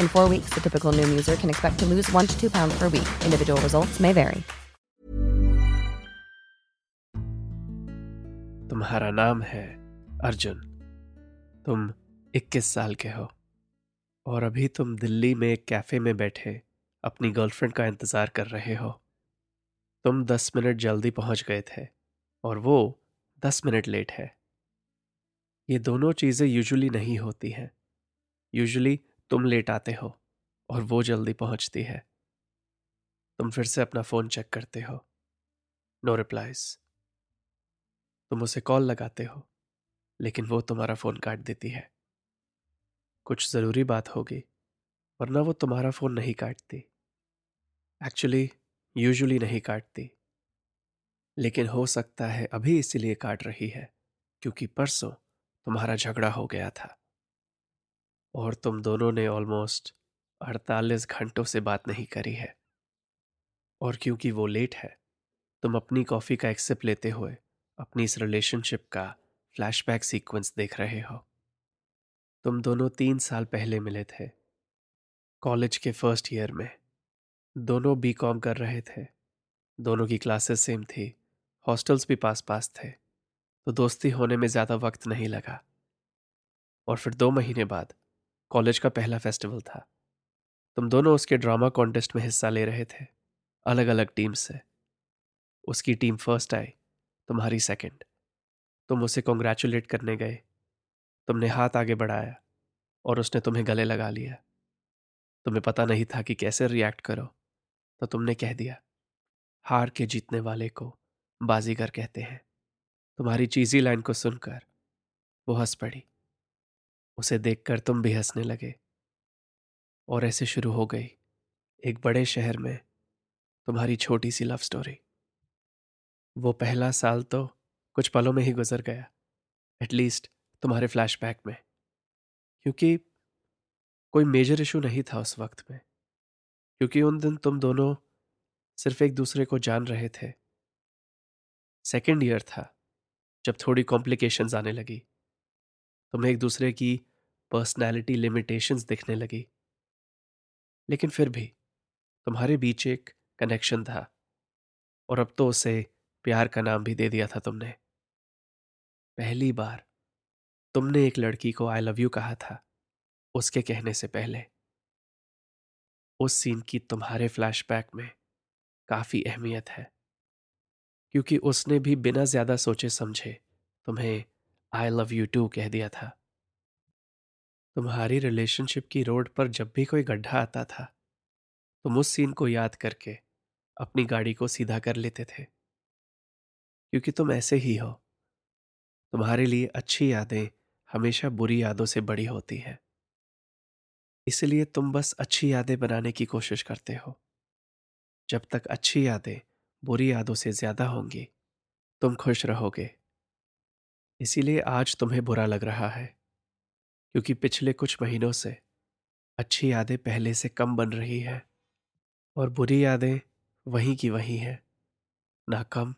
In four weeks, the typical Noom user can expect to lose one to two pounds per week. Individual results may vary. तुम्हारा नाम है अर्जुन। तुम 21 साल के हो। और अभी तुम दिल्ली में एक कैफ़े में बैठे अपनी गर्लफ्रेंड का इंतज़ार कर रहे हो। तुम दस मिनट जल्दी पहुँच गए थे और वो दस मिनट लेट है। ये दोनों चीज़ें यूजुअली नहीं होती हैं। यूजुअली तुम लेट आते हो और वो जल्दी पहुँचती है। तुम फिर से अपना फ़ोन चेक करते हो। No replies. तुम उसे कॉल लगाते हो, लेकिन वो तुम्हारा फ़ोन काट देती है। कुछ ज़रूरी बात होगी, वरना वो तुम्हारा फ़ोन नहीं काटती। एक्चुअली, यूजुअली नहीं काटती। लेकिन हो सकता है अभी इसीलिए काट रही है, क्योंकि परसों तुम्हारा झगड़ा हो गया था। और तुम दोनों ने ऑलमोस्ट अड़तालीस घंटों से बात नहीं करी है। और क्योंकि वो लेट है, तुम अपनी कॉफ़ी का एक सिप लेते हुए अपनी इस रिलेशनशिप का फ्लैशबैक सीक्वेंस देख रहे हो। तुम दोनों तीन साल पहले मिले थे कॉलेज के फ़र्स्ट ईयर में। दोनों बी कॉम कर रहे थे। दोनों की क्लासेस सेम थी हॉस्टल्स भी पास पास थे। तो दोस्ती होने में ज़्यादा वक्त नहीं लगा। और फिर दो महीने बाद कॉलेज का पहला फेस्टिवल था। तुम दोनों उसके ड्रामा कॉन्टेस्ट में हिस्सा ले रहे थे। अलग अलग टीम से। उसकी टीम फ़र्स्ट आई, तुम्हारी सेकंड। तुम उसे कॉन्ग्रेचुलेट करने गए। तुमने हाथ आगे बढ़ाया और उसने तुम्हें गले लगा लिया। तुम्हें पता नहीं था कि कैसे रिएक्ट करो तो तुमने कह दिया, हार के जीतने वाले को बाजीगर कहते हैं। तुम्हारी चीजी लाइन को सुनकर वो हंस पड़ी। उसे देखकर तुम भी हंसने लगे। और ऐसे शुरू हो गई एक बड़े शहर में तुम्हारी छोटी सी लव स्टोरी वो पहला साल तो कुछ पलों में ही गुजर गया एटलीस्ट तुम्हारे फ्लैशबैक में। क्योंकि कोई मेजर इशू नहीं था उस वक्त में। क्योंकि उन दिन तुम दोनों सिर्फ़ एक दूसरे को जान रहे थे। सेकेंड ईयर था, जब थोड़ी कॉम्प्लिकेशंस आने लगी। तुम्हें एक दूसरे की पर्सनैलिटी लिमिटेशंस दिखने लगी। लेकिन फिर भी, तुम्हारे बीच एक कनेक्शन था, और अब तो उसे प्यार का नाम भी दे दिया था तुमने। पहली बार तुमने एक लड़की को आई लव यू कहा था, उसके कहने से पहले। उस सीन की तुम्हारे फ्लैशबैक में काफ़ी अहमियत है, क्योंकि उसने भी बिना ज़्यादा सोचे समझे तुम्हें आई लव यू टू कह दिया था। तुम्हारी रिलेशनशिप की रोड पर जब भी कोई गड्ढा आता था, तुम उस सीन को याद करके अपनी गाड़ी को सीधा कर लेते थे। क्योंकि तुम ऐसे ही हो। तुम्हारे लिए अच्छी यादें हमेशा बुरी यादों से बड़ी होती है। इसलिए तुम बस अच्छी यादें बनाने की कोशिश करते हो। जब तक अच्छी यादें बुरी यादों से ज़्यादा होंगी, तुम खुश रहोगे। इसीलिए आज तुम्हें बुरा लग रहा है। क्योंकि पिछले कुछ महीनों से अच्छी यादें पहले से कम बन रही हैं और बुरी यादें वहीं की वहीं हैं, ना कम,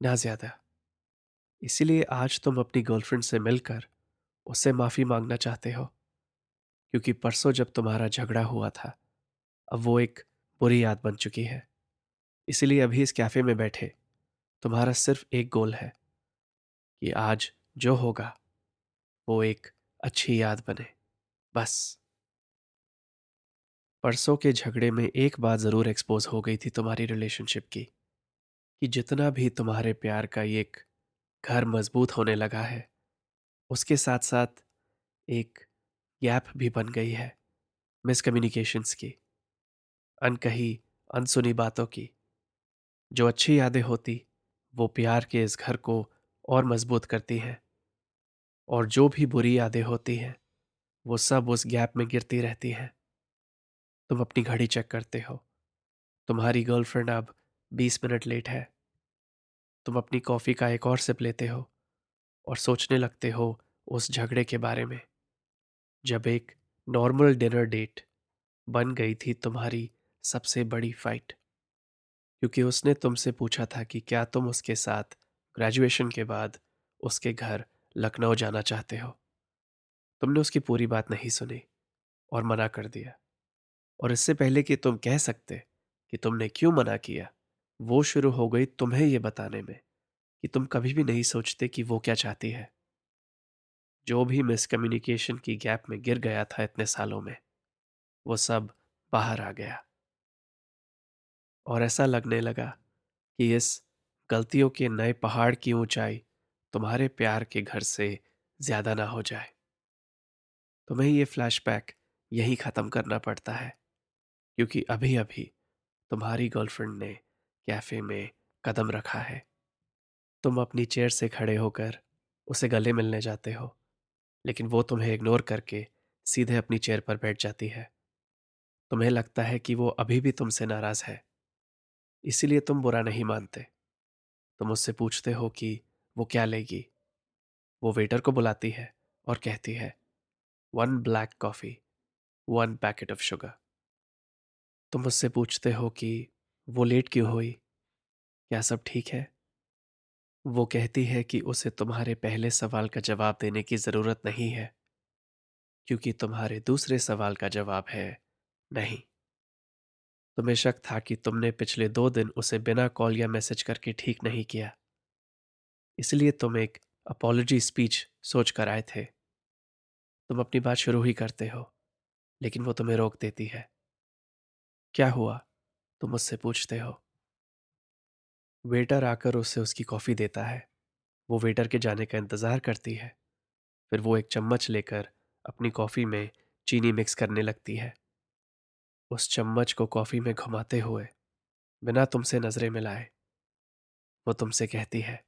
ना ज़्यादा। इसीलिए आज तुम अपनी गर्लफ्रेंड से मिलकर उससे माफ़ी मांगना चाहते हो, क्योंकि परसों जब तुम्हारा झगड़ा हुआ था, अब वो एक बुरी याद बन चुकी है। इसीलिए अभी इस कैफ़े में बैठे, तुम्हारा सिर्फ़ एक गोल है कि आज जो होगा, वो एक अच्छी याद बने। बस। परसों के झगड़े में एक बात ज़रूर एक्सपोज हो गई थी तुम्हारी रिलेशनशिप की, कि जितना भी तुम्हारे प्यार का एक घर मज़बूत होने लगा है, उसके साथ साथ एक गैप भी बन गई है मिसकम्युनिकेशंस की, अनकही, अनसुनी बातों की। जो अच्छी यादें होती, वो प्यार के इस घर को और मज़बूत करती हैं। और जो भी बुरी यादें होती हैं, वो सब उस गैप में गिरती रहती हैं। तुम अपनी घड़ी चेक करते हो। तुम्हारी गर्लफ्रेंड अब बीस मिनट लेट है। तुम अपनी कॉफ़ी का एक और सिप लेते हो और सोचने लगते हो उस झगड़े के बारे में। जब एक नॉर्मल डिनर डेट बन गई थी तुम्हारी सबसे बड़ी फाइट। क्योंकि उसने तुमसे पूछा था कि क्या तुम उसके साथ ग्रेजुएशन के बाद उसके घर लखनऊ जाना चाहते हो। तुमने उसकी पूरी बात नहीं सुनी और मना कर दिया। और इससे पहले कि तुम कह सकते कि तुमने क्यों मना किया, वो शुरू हो गई तुम्हें यह बताने में कि तुम कभी भी नहीं सोचते कि वो क्या चाहती है। जो भी मिसकम्युनिकेशन की गैप में गिर गया था इतने सालों में, वो सब बाहर आ गया। और ऐसा लगने लगा कि इस गलतियों के नए पहाड़ की ऊंचाई तुम्हारे प्यार के घर से ज़्यादा ना हो जाए। तुम्हें ये फ्लैशबैक यही खत्म करना पड़ता है, क्योंकि अभी अभी तुम्हारी गर्लफ्रेंड ने कैफ़े में कदम रखा है। तुम अपनी चेयर से खड़े होकर उसे गले मिलने जाते हो, लेकिन वो तुम्हें इग्नोर करके सीधे अपनी चेयर पर बैठ जाती है। तुम्हें लगता है कि वो अभी भी तुमसे नाराज़ है। इसीलिए तुम बुरा नहीं मानते। तुम उससे पूछते हो कि वो क्या लेगी? वो वेटर को बुलाती है और कहती है one black coffee one packet of sugar तुम उससे पूछते हो कि, वो लेट क्यों हुई? क्या सब ठीक है? वो कहती है कि उसे तुम्हारे पहले सवाल का जवाब देने की ज़रूरत नहीं है, क्योंकि तुम्हारे दूसरे सवाल का जवाब है, नहीं। तुम्हें शक था कि तुमने पिछले दो दिन उसे बिना कॉल या मैसेज करके ठीक नहीं किया। इसलिए तुम एक अपॉलोजी स्पीच सोच कर आए थे। तुम अपनी बात शुरू ही करते हो, लेकिन वो तुम्हें रोक देती है। क्या हुआ? तुम उससे पूछते हो। वेटर आकर उसे उसकी कॉफ़ी देता है। वो वेटर के जाने का इंतज़ार करती है। फिर वो एक चम्मच लेकर अपनी कॉफ़ी में चीनी मिक्स करने लगती है। उस चम्मच को कॉफ़ी में घुमाते हुए बिना तुमसे नज़रें मिलाए, वो तुमसे कहती है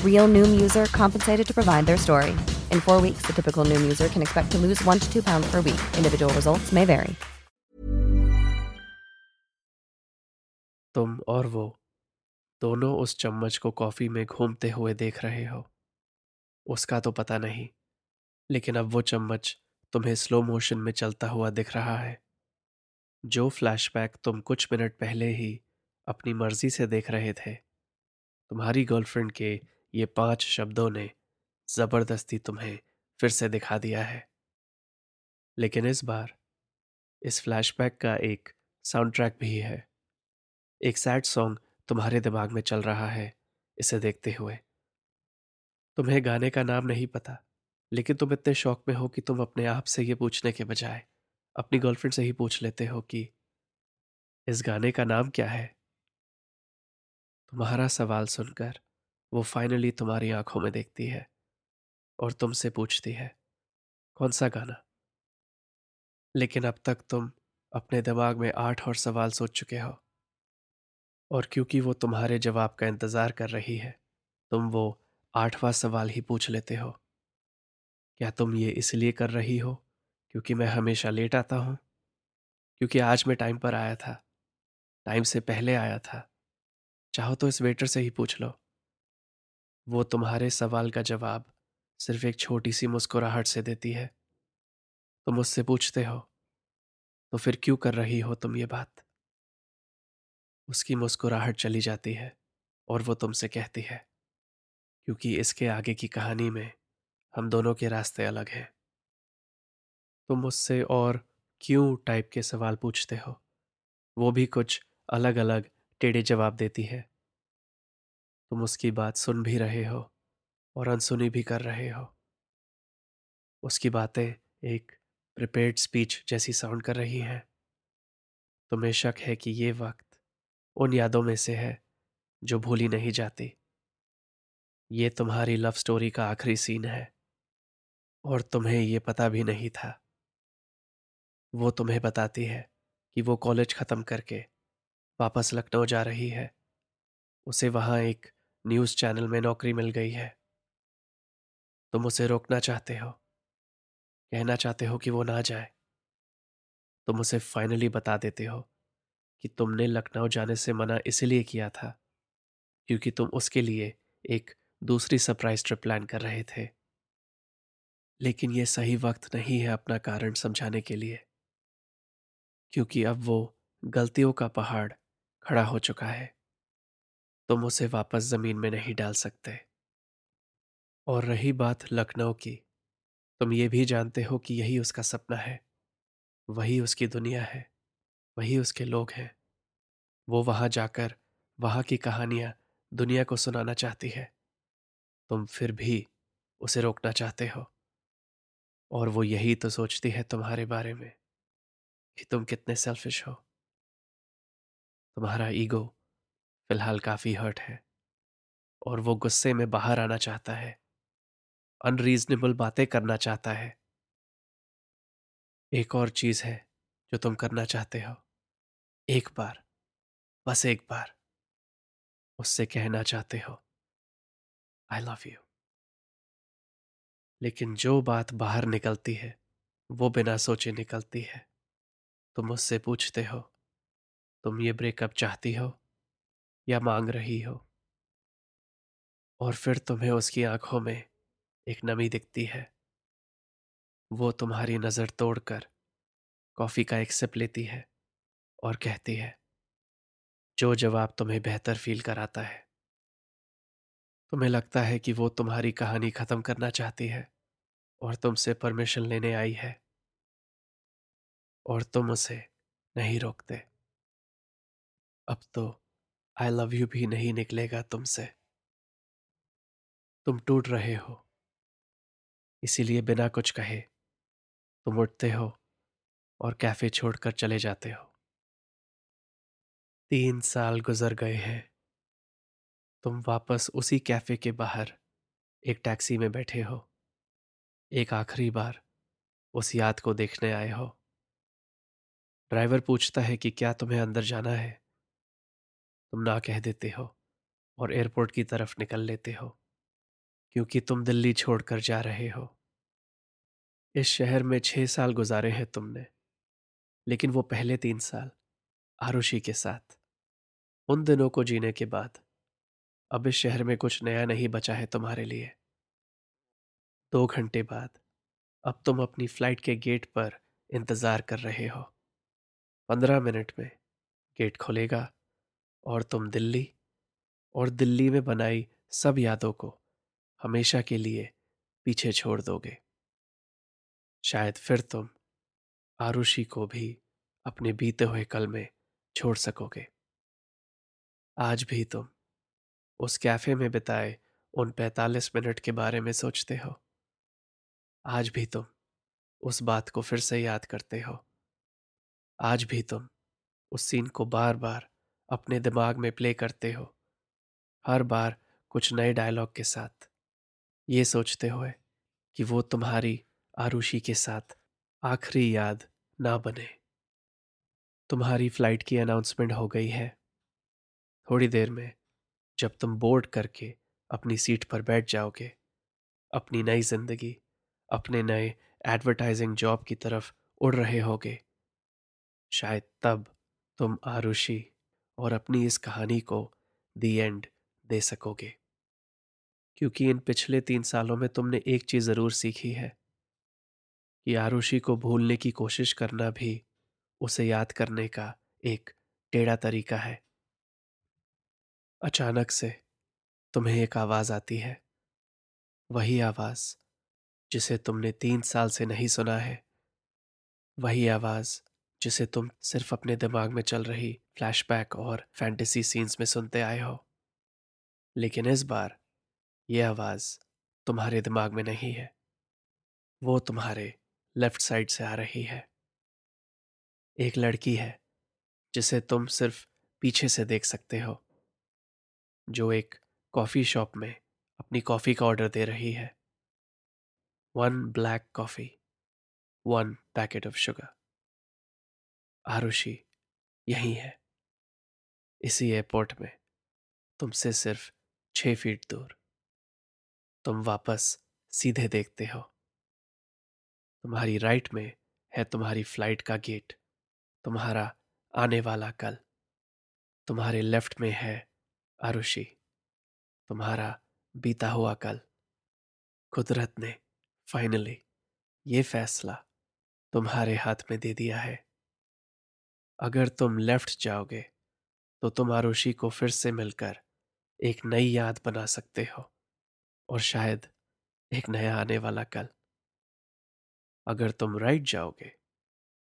Real Noom user compensated to provide their story. In four weeks, the typical Noom user can expect to lose one to two pounds per week. Individual results may vary. तुम और वो दोनों उस चम्मच को कॉफ़ी में घूमते हुए देख रहे हो उसका तो पता नहीं लेकिन अब वो चम्मच तुम्हें स्लो मोशन में चलता हुआ दिख रहा है जो फ्लैशबैक तुम कुछ मिनट पहले ही अपनी मर्ज़ी से देख रहे थे तुम्हारी गर्लफ्रेंड के ये पाँच शब्दों ने ज़बरदस्ती तुम्हें फिर से दिखा दिया है। लेकिन इस बार, इस फ्लैशबैक का एक साउंड ट्रैक भी है। एक सैड सॉन्ग तुम्हारे दिमाग में चल रहा है, इसे देखते हुए। तुम्हें गाने का नाम नहीं पता, लेकिन तुम इतने शौक में हो कि तुम अपने आप से ये पूछने के बजाय, अपनी गर्लफ्रेंड से ही पूछ लेते हो कि, इस गाने का नाम क्या है? तुम्हारा सवाल सुनकर वो फाइनली तुम्हारी आँखों में देखती है और तुमसे पूछती है, कौन सा गाना? लेकिन अब तक तुम अपने दिमाग में आठ और सवाल सोच चुके हो। और क्योंकि वो तुम्हारे जवाब का इंतज़ार कर रही है, तुम वो आठवां सवाल ही पूछ लेते हो। क्या तुम ये इसलिए कर रही हो क्योंकि मैं हमेशा लेट आता हूँ? क्योंकि आज मैं टाइम पर आया था टाइम से पहले आया था। चाहो तो इस वेटर से ही पूछ लो। वो तुम्हारे सवाल का जवाब सिर्फ़ एक छोटी सी मुस्कुराहट से देती है। तुम मुझसे पूछते हो तो फिर क्यों कर रही हो तुम ये बात? उसकी मुस्कुराहट चली जाती है और वो तुमसे कहती है, क्योंकि इसके आगे की कहानी में हम दोनों के रास्ते अलग हैं। तुम मुझसे और क्यों टाइप के सवाल पूछते हो? वो भी कुछ अलग अलग टेढ़े जवाब देती है। तुम उसकी बात सुन भी रहे हो और अनसुनी भी कर रहे हो। उसकी बातें एक प्रिपेयर्ड स्पीच जैसी साउंड कर रही हैं। तुम्हें शक है कि ये वक्त उन यादों में से है जो भूली नहीं जाती। ये तुम्हारी लव स्टोरी का आखिरी सीन है और तुम्हें ये पता भी नहीं था। वो तुम्हें बताती है कि वो कॉलेज ख़त्म करके वापस लखनऊ जा रही है। उसे वहाँ एक न्यूज़ चैनल में नौकरी मिल गई है। तुम उसे रोकना चाहते हो। कहना चाहते हो कि वो ना जाए। तुम उसे फाइनली बता देते हो कि तुमने लखनऊ जाने से मना इसलिए किया था, क्योंकि तुम उसके लिए एक दूसरी सरप्राइज़ ट्रिप प्लान कर रहे थे। लेकिन यह सही वक्त नहीं है अपना कारण समझाने के लिए, क्योंकि अब वो गलतियों का पहाड़ खड़ा हो चुका है। तुम उसे वापस ज़मीन में नहीं डाल सकते। और रही बात लखनऊ की, तुम ये भी जानते हो कि यही उसका सपना है। वही उसकी दुनिया है, वही उसके लोग हैं। वो वहाँ जाकर, वहाँ की कहानियाँ दुनिया को सुनाना चाहती है। तुम फिर भी उसे रोकना चाहते हो। और वो यही तो सोचती है तुम्हारे बारे में, कि तुम कितने सेल्फिश हो। तुम्हारा ईगो फ़िलहाल काफ़ी हर्ट है और वो गुस्से में बाहर आना चाहता है। अनरीजनेबल बातें करना चाहता है। एक और चीज़ है जो तुम करना चाहते हो। एक बार, बस एक बार, उससे कहना चाहते हो आई लव यू लेकिन जो बात बाहर निकलती है, वो बिना सोचे निकलती है। तुम उससे पूछते हो, तुम ये ब्रेकअप चाहती हो? या मांग रही हो। और फिर तुम्हें उसकी आँखों में एक नमी दिखती है। वो तुम्हारी नज़र तोड़कर कॉफ़ी का एक सिप लेती है और कहती है, जो जवाब तुम्हें बेहतर फील कराता है। तुम्हें लगता है कि वो तुम्हारी कहानी खत्म करना चाहती है और तुमसे परमिशन लेने आई है। और तुम उसे नहीं रोकते। अब तो आई लव यू भी नहीं निकलेगा तुमसे। तुम टूट रहे हो। इसीलिए बिना कुछ कहे, तुम उठते हो और कैफ़े छोड़कर चले जाते हो। तीन साल गुजर गए हैं। तुम वापस उसी कैफ़े के बाहर एक टैक्सी में बैठे हो। एक आखिरी बार उस याद को देखने आए हो। ड्राइवर पूछता है कि क्या तुम्हें अंदर जाना है? तुम ना कह देते हो और एयरपोर्ट की तरफ़ निकल लेते हो, क्योंकि तुम दिल्ली छोड़कर जा रहे हो। इस शहर में छह साल गुजारे हैं तुमने, लेकिन वो पहले तीन साल, आरुषि के साथ। उन दिनों को जीने के बाद, अब इस शहर में कुछ नया नहीं बचा है तुम्हारे लिए। दो घंटे बाद, अब तुम अपनी फ़्लाइट के गेट पर इंतज़ार कर रहे हो। पंद्रह मिनट में गेट खुलेगा और तुम दिल्ली और दिल्ली में बनाई सब यादों को हमेशा के लिए पीछे छोड़ दोगे। शायद फिर तुम आरुषि को भी अपने बीते हुए कल में छोड़ सकोगे। आज भी तुम उस कैफ़े में बिताए उन 45 मिनट के बारे में सोचते हो। आज भी तुम उस बात को फिर से याद करते हो। आज भी तुम उस सीन को बार बार अपने दिमाग में प्ले करते हो, हर बार कुछ नए डायलॉग के साथ। ये सोचते हुए कि वो तुम्हारी आरुषि के साथ आखिरी याद ना बने। तुम्हारी फ़्लाइट की अनाउंसमेंट हो गई है। थोड़ी देर में जब तुम बोर्ड करके अपनी सीट पर बैठ जाओगे, अपनी नई ज़िंदगी, अपने नए एडवर्टाइजिंग जॉब की तरफ़ उड़ रहे होगे, शायद तब तुम आरुषि और अपनी इस कहानी को दी एंड दे सकोगे। क्योंकि इन पिछले तीन सालों में तुमने एक चीज़ ज़रूर सीखी है। कि आरुषि को भूलने की कोशिश करना भी उसे याद करने का एक टेढ़ा तरीका है। अचानक से तुम्हें एक आवाज़ आती है। वही आवाज़ जिसे तुमने तीन साल से नहीं सुना है। वही आवाज़ जिसे तुम सिर्फ़ अपने दिमाग में चल रही फ्लैशबैक और फैंटेसी सीन्स में सुनते आए हो। लेकिन इस बार यह आवाज़ तुम्हारे दिमाग में नहीं है। वो तुम्हारे लेफ़्ट साइड से आ रही है। एक लड़की है, जिसे तुम सिर्फ़ पीछे से देख सकते हो, जो एक कॉफ़ी शॉप में अपनी कॉफ़ी का ऑर्डर दे रही है। One black coffee one packet of sugar Arushi, यही है। इसी एयरपोर्ट में। तुमसे सिर्फ़ छह फीट दूर। तुम वापस सीधे देखते हो। तुम्हारी राइट में है तुम्हारी फ़्लाइट का गेट। तुम्हारा आने वाला कल। तुम्हारे लेफ़्ट में है आरुषि। तुम्हारा बीता हुआ कल। कुदरत ने फाइनली ये फैसला तुम्हारे हाथ में दे दिया है। अगर तुम लेफ़्ट जाओगे तो तुम आरुषि को फिर से मिलकर एक नई याद बना सकते हो और शायद एक नया आने वाला कल। अगर तुम राइट जाओगे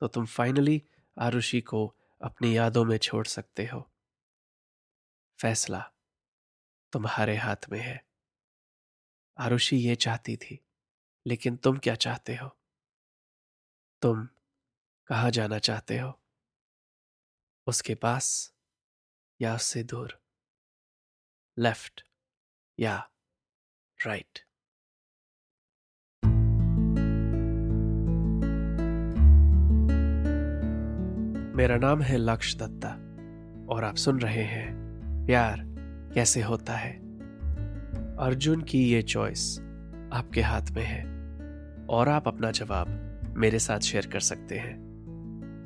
तो तुम फाइनली आरुषि को अपनी यादों में छोड़ सकते हो। फैसला तुम्हारे हाथ में है। आरुषि ये चाहती थी, लेकिन तुम क्या चाहते हो? तुम कहा जाना चाहते हो? उसके पास या उससे दूर। लेफ़्ट या राइट। मेरा नाम है लक्ष दत्ता और आप सुन रहे हैं प्यार कैसे होता है? अर्जुन की ये चॉइस आपके हाथ में है और आप अपना जवाब मेरे साथ शेयर कर सकते हैं।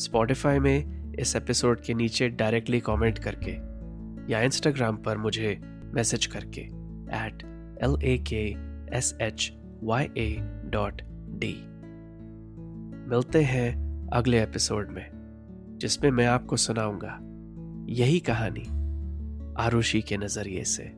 स्पॉटिफाई में इस एपिसोड के नीचे डायरेक्टली कमेंट करके या इंस्टाग्राम पर मुझे मैसेज करके at L A K S H Y A dot D मिलते हैं अगले एपिसोड में, जिसमें मैं आपको सुनाऊँगा यही कहानी आरुषि के नज़रिए से।